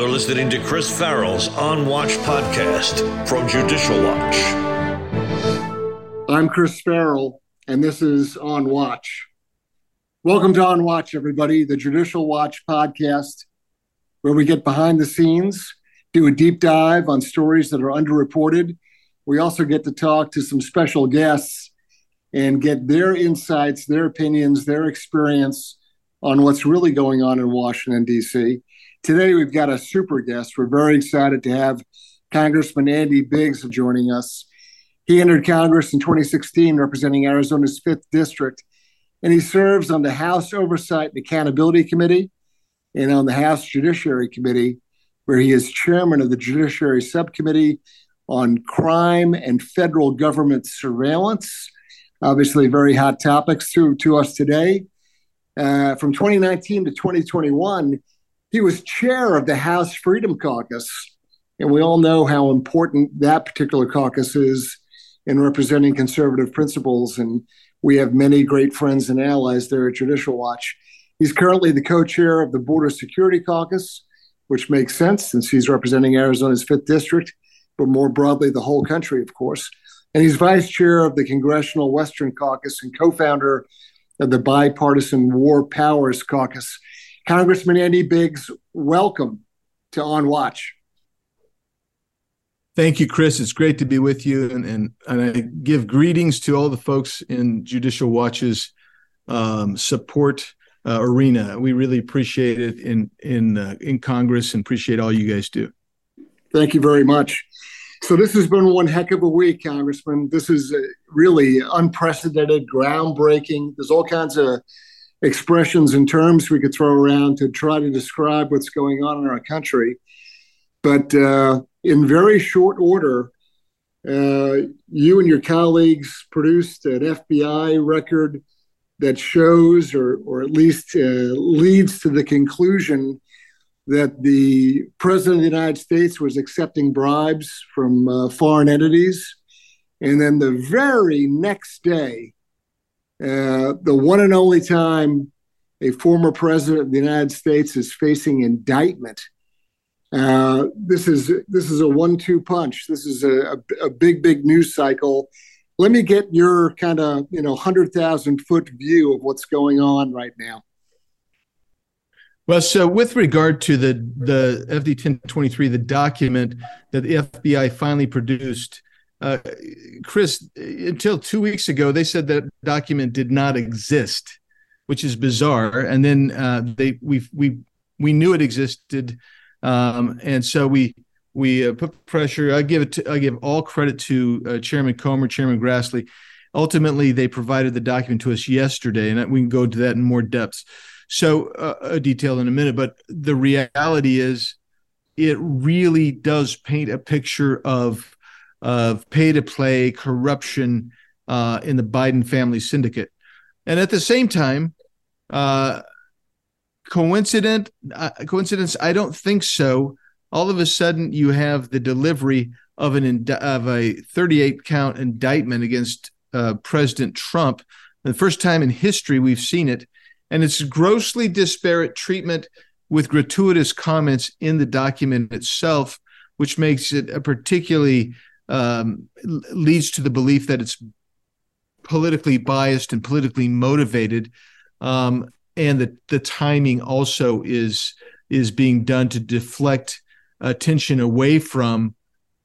You're listening to Chris Farrell's On Watch podcast from Judicial Watch. I'm Chris Farrell, and this is On Watch. Welcome to On Watch, everybody, the Judicial Watch podcast, where we get behind the scenes, do a deep dive on stories that are underreported. We also get to talk to some special guests and get their insights, their opinions, their experience on what's really going on in Washington, D.C. Today, we've got a super guest. We're very excited to have Congressman Andy Biggs joining us. He entered Congress in 2016 representing Arizona's 5th District, and he serves on the House Oversight and Accountability Committee and on the House Judiciary Committee, where he is chairman of the Judiciary Subcommittee on Crime and Federal Government Surveillance. Obviously, very hot topics to, to us today. Uh, from 2019 to 2021, he was chair of the House Freedom Caucus, and we all know how important that particular caucus is in representing conservative principles. And we have many great friends and allies there at Judicial Watch. He's currently the co chair of the Border Security Caucus, which makes sense since he's representing Arizona's 5th District, but more broadly, the whole country, of course. And he's vice chair of the Congressional Western Caucus and co founder of the Bipartisan War Powers Caucus. Congressman Andy Biggs, welcome to On Watch. Thank you, Chris. It's great to be with you, and and, and I give greetings to all the folks in Judicial Watch's um, support uh, arena. We really appreciate it in in uh, in Congress, and appreciate all you guys do. Thank you very much. So this has been one heck of a week, Congressman. This is uh, really unprecedented, groundbreaking. There's all kinds of expressions and terms we could throw around to try to describe what's going on in our country. But uh, in very short order, uh, you and your colleagues produced an FBI record that shows, or, or at least uh, leads to the conclusion that the president of the United States was accepting bribes from uh, foreign entities. And then the very next day, uh, the one and only time a former president of the United States is facing indictment. Uh, this is this is a one-two punch. This is a, a, a big, big news cycle. Let me get your kind of you know hundred thousand foot view of what's going on right now. Well, so with regard to the the FD 1023, the document that the FBI finally produced, uh, Chris, until two weeks ago, they said that document did not exist, which is bizarre. And then uh, they we we we knew it existed, um, and so we we uh, put pressure. I give it to, I give all credit to uh, Chairman Comer, Chairman Grassley. Ultimately, they provided the document to us yesterday, and we can go to that in more depth. So, uh, a detail in a minute, but the reality is, it really does paint a picture of of pay to play corruption uh, in the Biden family syndicate. And at the same time, uh, coincident uh, coincidence? I don't think so. All of a sudden, you have the delivery of an of a 38 count indictment against uh, President Trump. The first time in history we've seen it, and it's grossly disparate treatment with gratuitous comments in the document itself, which makes it a particularly um, leads to the belief that it's politically biased and politically motivated, um, and that the timing also is is being done to deflect attention away from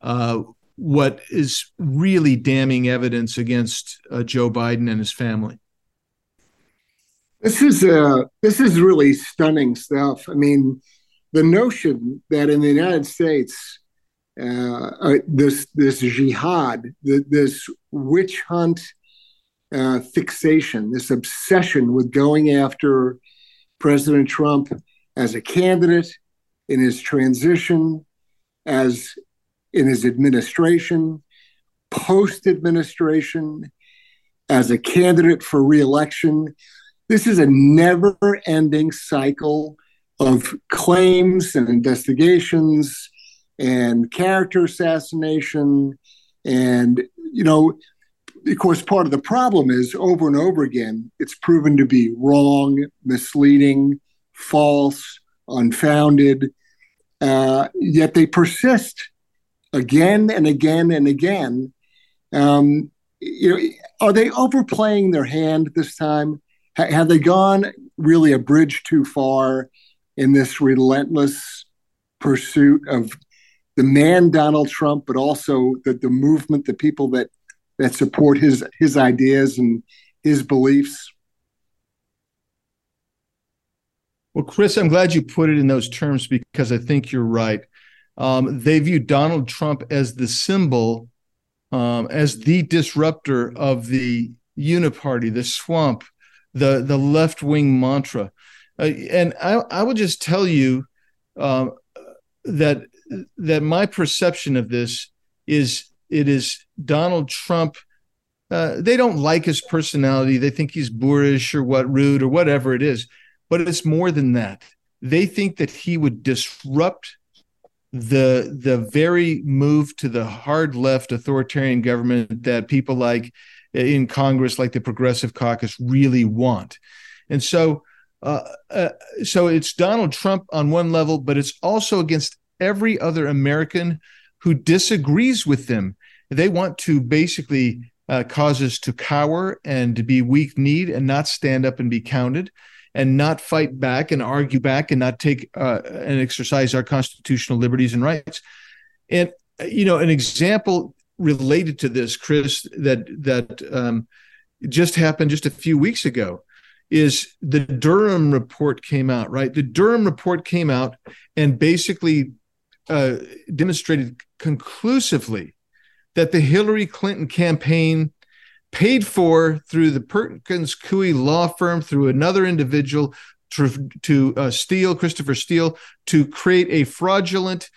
uh, what is really damning evidence against uh, Joe Biden and his family. This is uh, this is really stunning stuff. I mean, the notion that in the United States uh, uh, this this jihad, this witch hunt uh, fixation, this obsession with going after President Trump as a candidate in his transition, as in his administration, post administration, as a candidate for reelection. This is a never ending cycle of claims and investigations and character assassination. And, you know, of course, part of the problem is over and over again, it's proven to be wrong, misleading, false, unfounded. uh, yet they persist again and again and again. Um, you know, are they overplaying their hand this time? H- have they gone really a bridge too far in this relentless pursuit of the man Donald Trump, but also the, the movement, the people that that support his his ideas and his beliefs? Well, Chris, I'm glad you put it in those terms because I think you're right. Um, they view Donald Trump as the symbol, um, as the disruptor of the uniparty, the swamp, the the left wing mantra. Uh, and I, I would just tell you um, that that my perception of this is it is Donald Trump. Uh, they don't like his personality. They think he's boorish or what rude or whatever it is. But it's more than that. They think that he would disrupt the the very move to the hard left authoritarian government that people like in Congress, like the Progressive Caucus, really want. And so, uh, uh, so it's Donald Trump on one level, but it's also against every other American who disagrees with them. They want to basically uh, cause us to cower and to be weak kneed and not stand up and be counted and not fight back and argue back and not take uh, and exercise our constitutional liberties and rights. And you know, an example related to this, Chris, that that um, just happened just a few weeks ago is the Durham report came out, right? The Durham report came out and basically uh, demonstrated conclusively that the Hillary Clinton campaign paid for through the Perkins Coie law firm, through another individual to, to uh, Steele, Christopher Steele, to create a fraudulent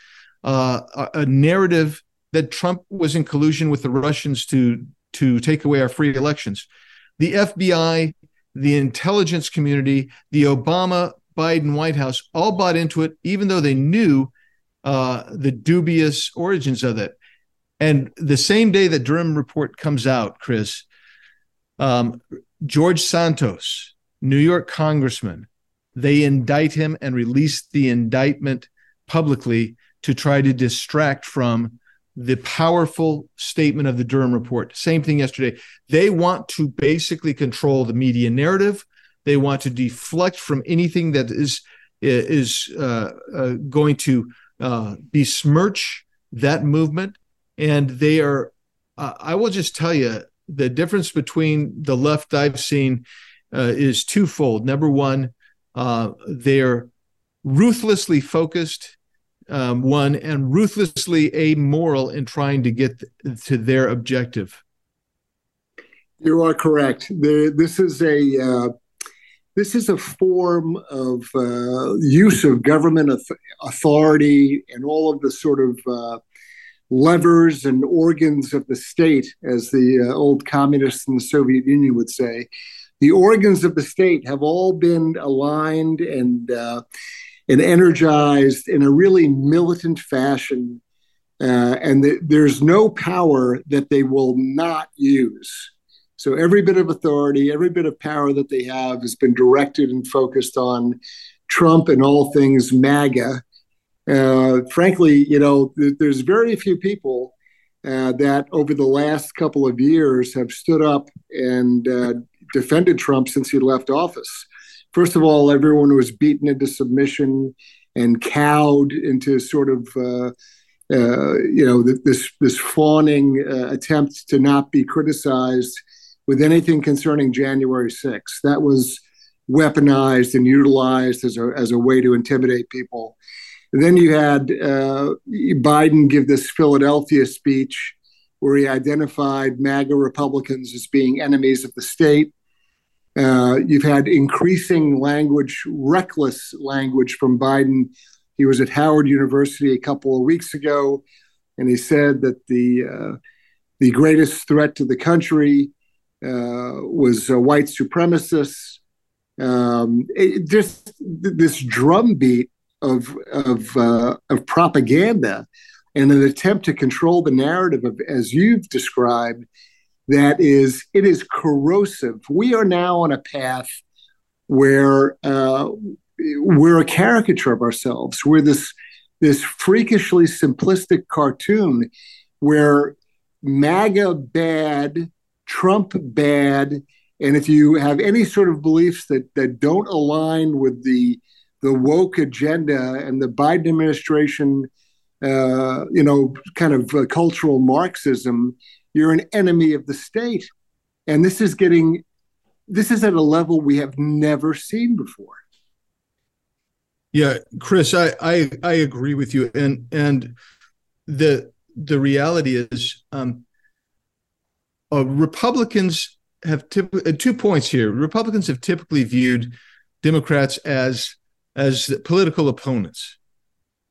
uh, a narrative that Trump was in collusion with the Russians to to take away our free elections. The FBI, the intelligence community, the Obama Biden White House all bought into it, even though they knew uh, the dubious origins of it. And the same day that Durham report comes out, Chris, um, George Santos, New York congressman, they indict him and release the indictment publicly to try to distract from the powerful statement of the Durham report. Same thing yesterday. They want to basically control the media narrative. They want to deflect from anything that is is uh, uh, going to uh, besmirch that movement. And they are, uh, I will just tell you, the difference between the left I've seen uh, is twofold. Number one, uh, they're ruthlessly focused, um, one, and ruthlessly amoral in trying to get to their objective. You are correct. This is a uh, this is a form of uh, use of government authority and all of the sort of uh, levers and organs of the state, as the uh, old communists in the Soviet Union would say. The organs of the state have all been aligned and uh, and energized in a really militant fashion, uh, and th- there's no power that they will not use. So every bit of authority, every bit of power that they have has been directed and focused on Trump and all things MAGA. Uh, frankly, you know, th- there's very few people uh, that over the last couple of years have stood up and uh, defended Trump since he left office. First of all, everyone was beaten into submission and cowed into sort of, uh, uh, you know, this this fawning uh, attempt to not be criticized with anything concerning January 6th. That was weaponized and utilized as a as a way to intimidate people. And then you had uh, Biden give this Philadelphia speech where he identified MAGA Republicans as being enemies of the state. Uh, you've had increasing language, reckless language from Biden. He was at Howard University a couple of weeks ago, and he said that the uh, the greatest threat to the country uh, was uh, white supremacists. Um, it, just this drumbeat of of uh, of propaganda and an attempt to control the narrative of, as you've described, that is it is corrosive. We are now on a path where uh, we're a caricature of ourselves. We're this this freakishly simplistic cartoon where MAGA bad, Trump bad, and if you have any sort of beliefs that that don't align with the the woke agenda and the Biden administration, uh, you know, kind of uh, cultural Marxism, you're an enemy of the state, and this is getting this is at a level we have never seen before. Yeah, Chris, I I, I agree with you, and and the the reality is, um, uh, Republicans have typically uh, two points here. Republicans have typically viewed Democrats as as political opponents.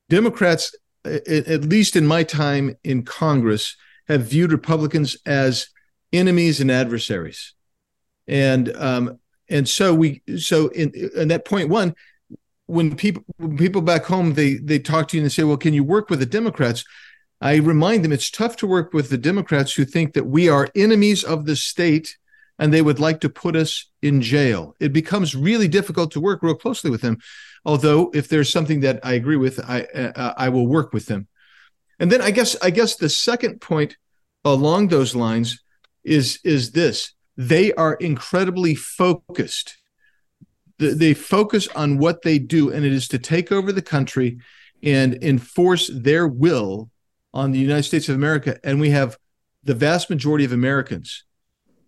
Democrats, at least in my time in Congress, have viewed Republicans as enemies and adversaries, and um, and so we so in, in that point one, when people when people back home they they talk to you and say, well, can you work with the Democrats? I remind them it's tough to work with the Democrats who think that we are enemies of the state and they would like to put us in jail. It becomes really difficult to work real closely with them. Although, if there's something that I agree with, I uh, I will work with them. And then I guess I guess the second point along those lines is is this: they are incredibly focused. They focus on what they do, and it is to take over the country and enforce their will on the United States of America. And we have the vast majority of Americans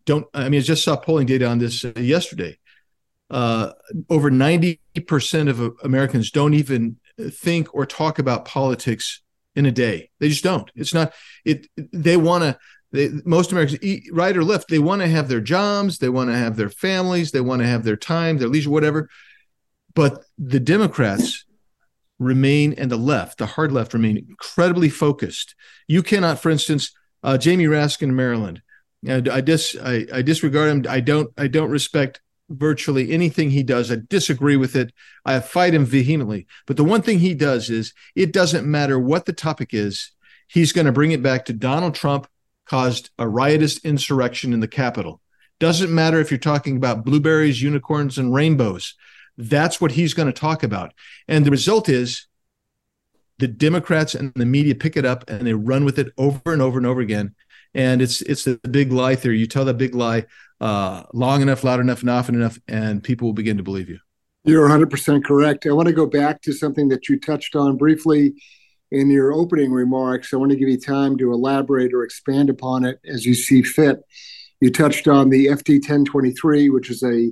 don't i mean i just saw polling data on this uh, yesterday uh, over 90% of americans don't even think or talk about politics in a day. They just don't. It's not it they want to They, most americans eat right or left they want to have their jobs they want to have their families they want to have their time their leisure whatever. But the democrats remain and the left the hard left remain incredibly focused. You cannot for instance uh, jamie raskin in maryland I dis I, I disregard him. I don't I don't respect virtually anything he does. I disagree with it. I fight him vehemently. But the one thing he does is it doesn't matter what the topic is, he's going to bring it back to Donald Trump caused a riotous insurrection in the Capitol. Doesn't matter if you're talking about blueberries, unicorns, and rainbows. That's what he's going to talk about. And the result is the Democrats and the media pick it up and they run with it over and over and over again and it's it's the big lie theory. You tell that big lie uh, long enough, loud enough, and often enough, and people will begin to believe you. You're 100% correct. I want to go back to something that you touched on briefly in your opening remarks. I want to give you time to elaborate or expand upon it as you see fit. You touched on the FD 1023, which is a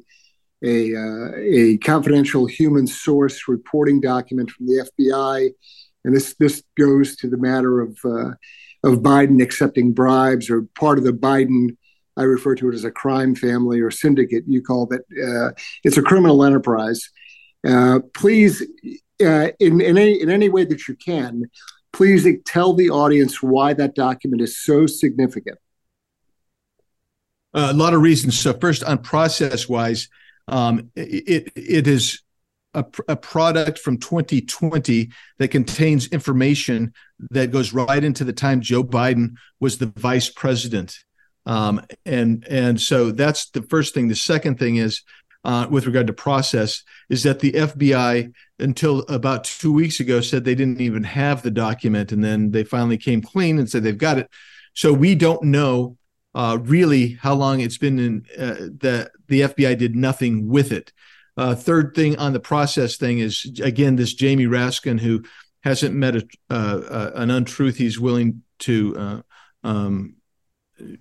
a, uh, a confidential human source reporting document from the FBI, and this this goes to the matter of uh, of Biden accepting bribes or part of the Biden. I refer to it as a crime family or syndicate. You call it. uh, it's a criminal enterprise. Uh, please, uh, in in any in any way that you can, please tell the audience why that document is so significant. a lot of reasons. So first, on process wise, um, it it is a, a, product from 2020 that contains information that goes right into the time Joe Biden was the vice president. Um, and and so that's the first thing. The second thing is uh, with regard to process is that the FBI until about two weeks ago said they didn't even have the document, and then they finally came clean and said they've got it. So we don't know uh, really how long it's been in uh, that the FBI did nothing with it. Uh, third thing on the process thing is again this Jamie Raskin who hasn't met a, uh, uh, an untruth he's willing to uh, um,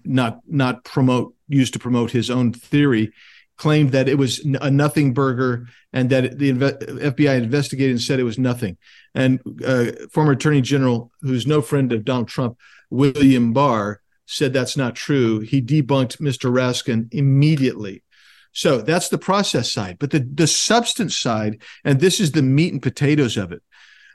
not not promote used to promote his own theory claimed that it was a nothing burger and that the FBI investigated and said it was nothing. And uh, former Attorney General, who's no friend of Donald Trump, William Barr, said that's not true. He debunked Mr. Raskin immediately. So that's the process side. But the, the substance side, and this is the meat and potatoes of it.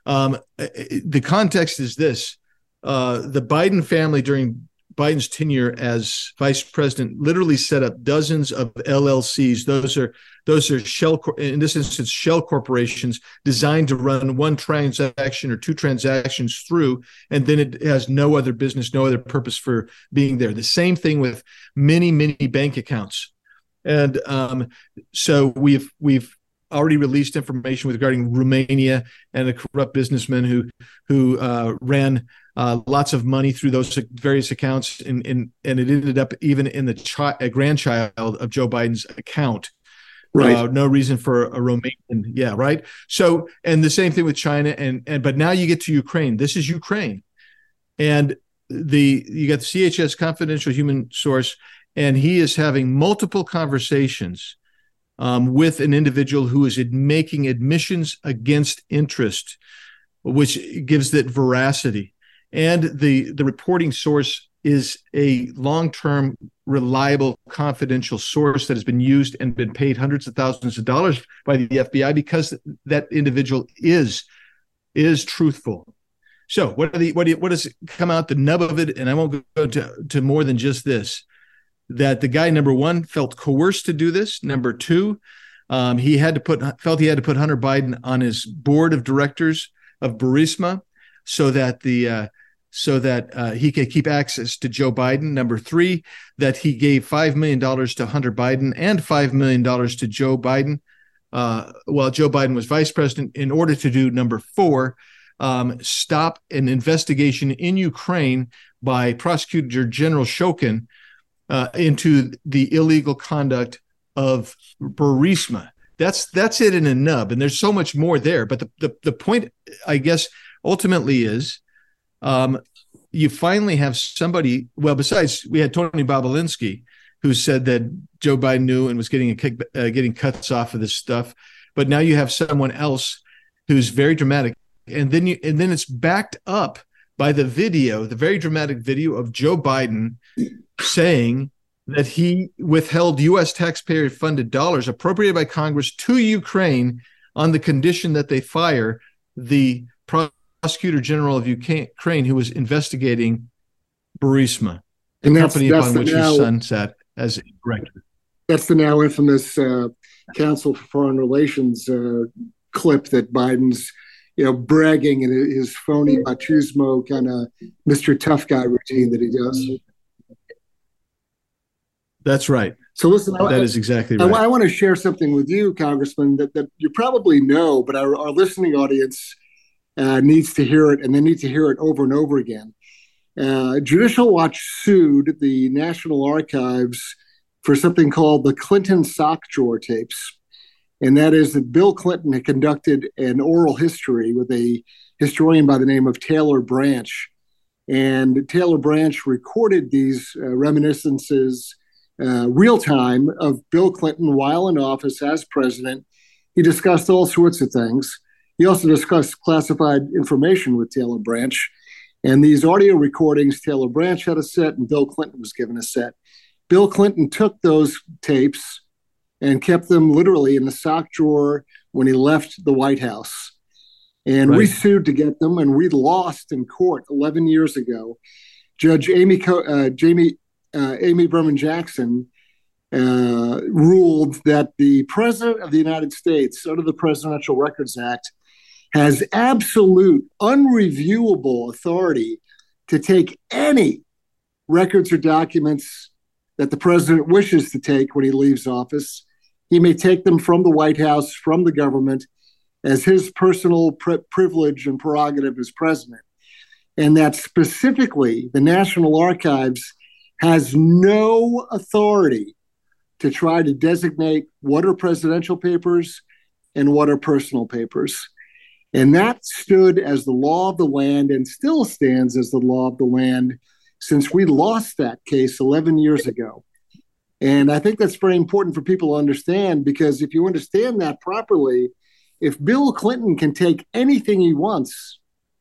Um, the context is this uh, the Biden family during Biden's tenure as vice president literally set up dozens of LLCs. Those are those are shell in this instance shell corporations designed to run one transaction or two transactions through, and then it has no other business, no other purpose for being there. The same thing with many many bank accounts and um, so we've we've already released information regarding Romania and a corrupt businessman who who uh, ran uh, lots of money through those various accounts, and, and, and it ended up even in the chi- grandchild of Joe Biden's account. Right. Uh, no reason for a Romanian. Yeah. Right. So, and the same thing with China. And, and, but now you get to Ukraine. This is Ukraine. And the, you got the CHS confidential human source, and he is having multiple conversations um, with an individual who is making admissions against interest, which gives that veracity. And the, the reporting source is a long-term reliable confidential source that has been used and been paid hundreds of thousands of dollars by the FBI because that individual is is truthful. So what are the what do you, what does come out the nub of it? And I won't go to, to more than just this. That the guy number one felt coerced to do this. Number two, um, he had to put felt he had to put Hunter Biden on his board of directors of Burisma so that the uh, so that uh, he could keep access to Joe Biden. Number three, that he gave $5 million to Hunter Biden and $5 million to Joe Biden uh, while Joe Biden was vice president in order to do number four, um, stop an investigation in Ukraine by Prosecutor General Shokin uh, into the illegal conduct of Burisma. That's that's it in a nub, and there's so much more there. But the the, the point, I guess, ultimately is um, you finally have somebody. Well, besides, we had Tony Bobulinski, who said that Joe Biden knew and was getting a kick, uh, getting cuts off of this stuff. But now you have someone else who's very dramatic, and then you and then it's backed up by the video, the very dramatic video of Joe Biden saying that he withheld U.S. taxpayer funded dollars appropriated by Congress to Ukraine on the condition that they fire the prosecutor general of Ukraine who was investigating Burisma, the and company upon which now, his son sat as director. That's the now infamous uh, Council for Foreign Relations uh, clip that Biden's, you know, bragging in his phony machismo kind of Mr. Tough Guy routine that he does. That's right. So listen, that I, is exactly right. I, I, want to share something with you, Congressman, that, that you probably know, but our, our listening audience uh, needs to hear it, and they need to hear it over and over again. Uh, Judicial Watch sued the National Archives for something called the Clinton sock drawer tapes. And that is that Bill Clinton had conducted an oral history with a historian by the name of Taylor Branch. And Taylor Branch recorded these uh, reminiscences uh, real time of Bill Clinton while in office as president. He discussed all sorts of things. He also discussed classified information with Taylor Branch. And these audio recordings, Taylor Branch had a set and Bill Clinton was given a set. Bill Clinton took those tapes and kept them literally in the sock drawer when he left the White House. And right. we sued to get them, and we lost in court 11 years ago. Judge Amy, uh, Jamie, uh, Amy Berman Jackson uh, ruled that the President of the United States, under the Presidential Records Act, has absolute, unreviewable authority to take any records or documents that the president wishes to take when he leaves office. He may take them from the White House, from the government, as his personal pri- privilege and prerogative as president. And that specifically, the National Archives has no authority to try to designate what are presidential papers and what are personal papers. And that stood as the law of the land and still stands as the law of the land since we lost that case 11 years ago. And I think that's very important for people to understand because if you understand that properly, if Bill Clinton can take anything he wants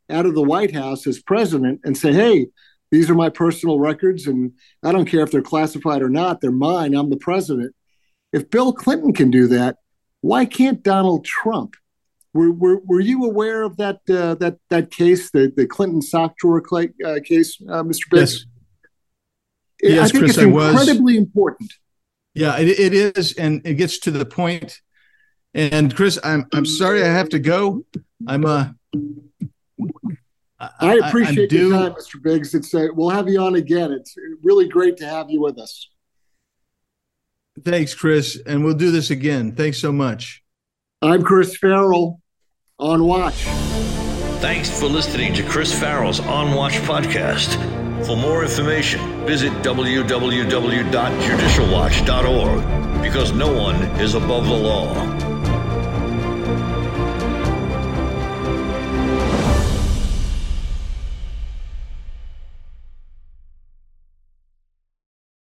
out of the White House as president and say, hey, these are my personal records, and I don't care if they're classified or not, they're mine, I'm the president. If Bill Clinton can do that, why can't Donald Trump? Were, were, were you aware of that uh, that that case, the, the Clinton sock drawer uh, case, uh, Mr. Biggs? Yes. yes, I think Chris, it's incredibly important. Yeah, it, it is, and it gets to the point. And Chris, I'm I'm sorry I have to go. I'm uh I, appreciate due, your time, Mr. Biggs. It's uh, we'll have you on again. It's really great to have you with us. Thanks, Chris, and we'll do this again. Thanks so much. I'm Chris Farrell on Watch. Thanks for listening to Chris Farrell's On Watch podcast. For more information, visit www.judicialwatch.org because no one is above the law.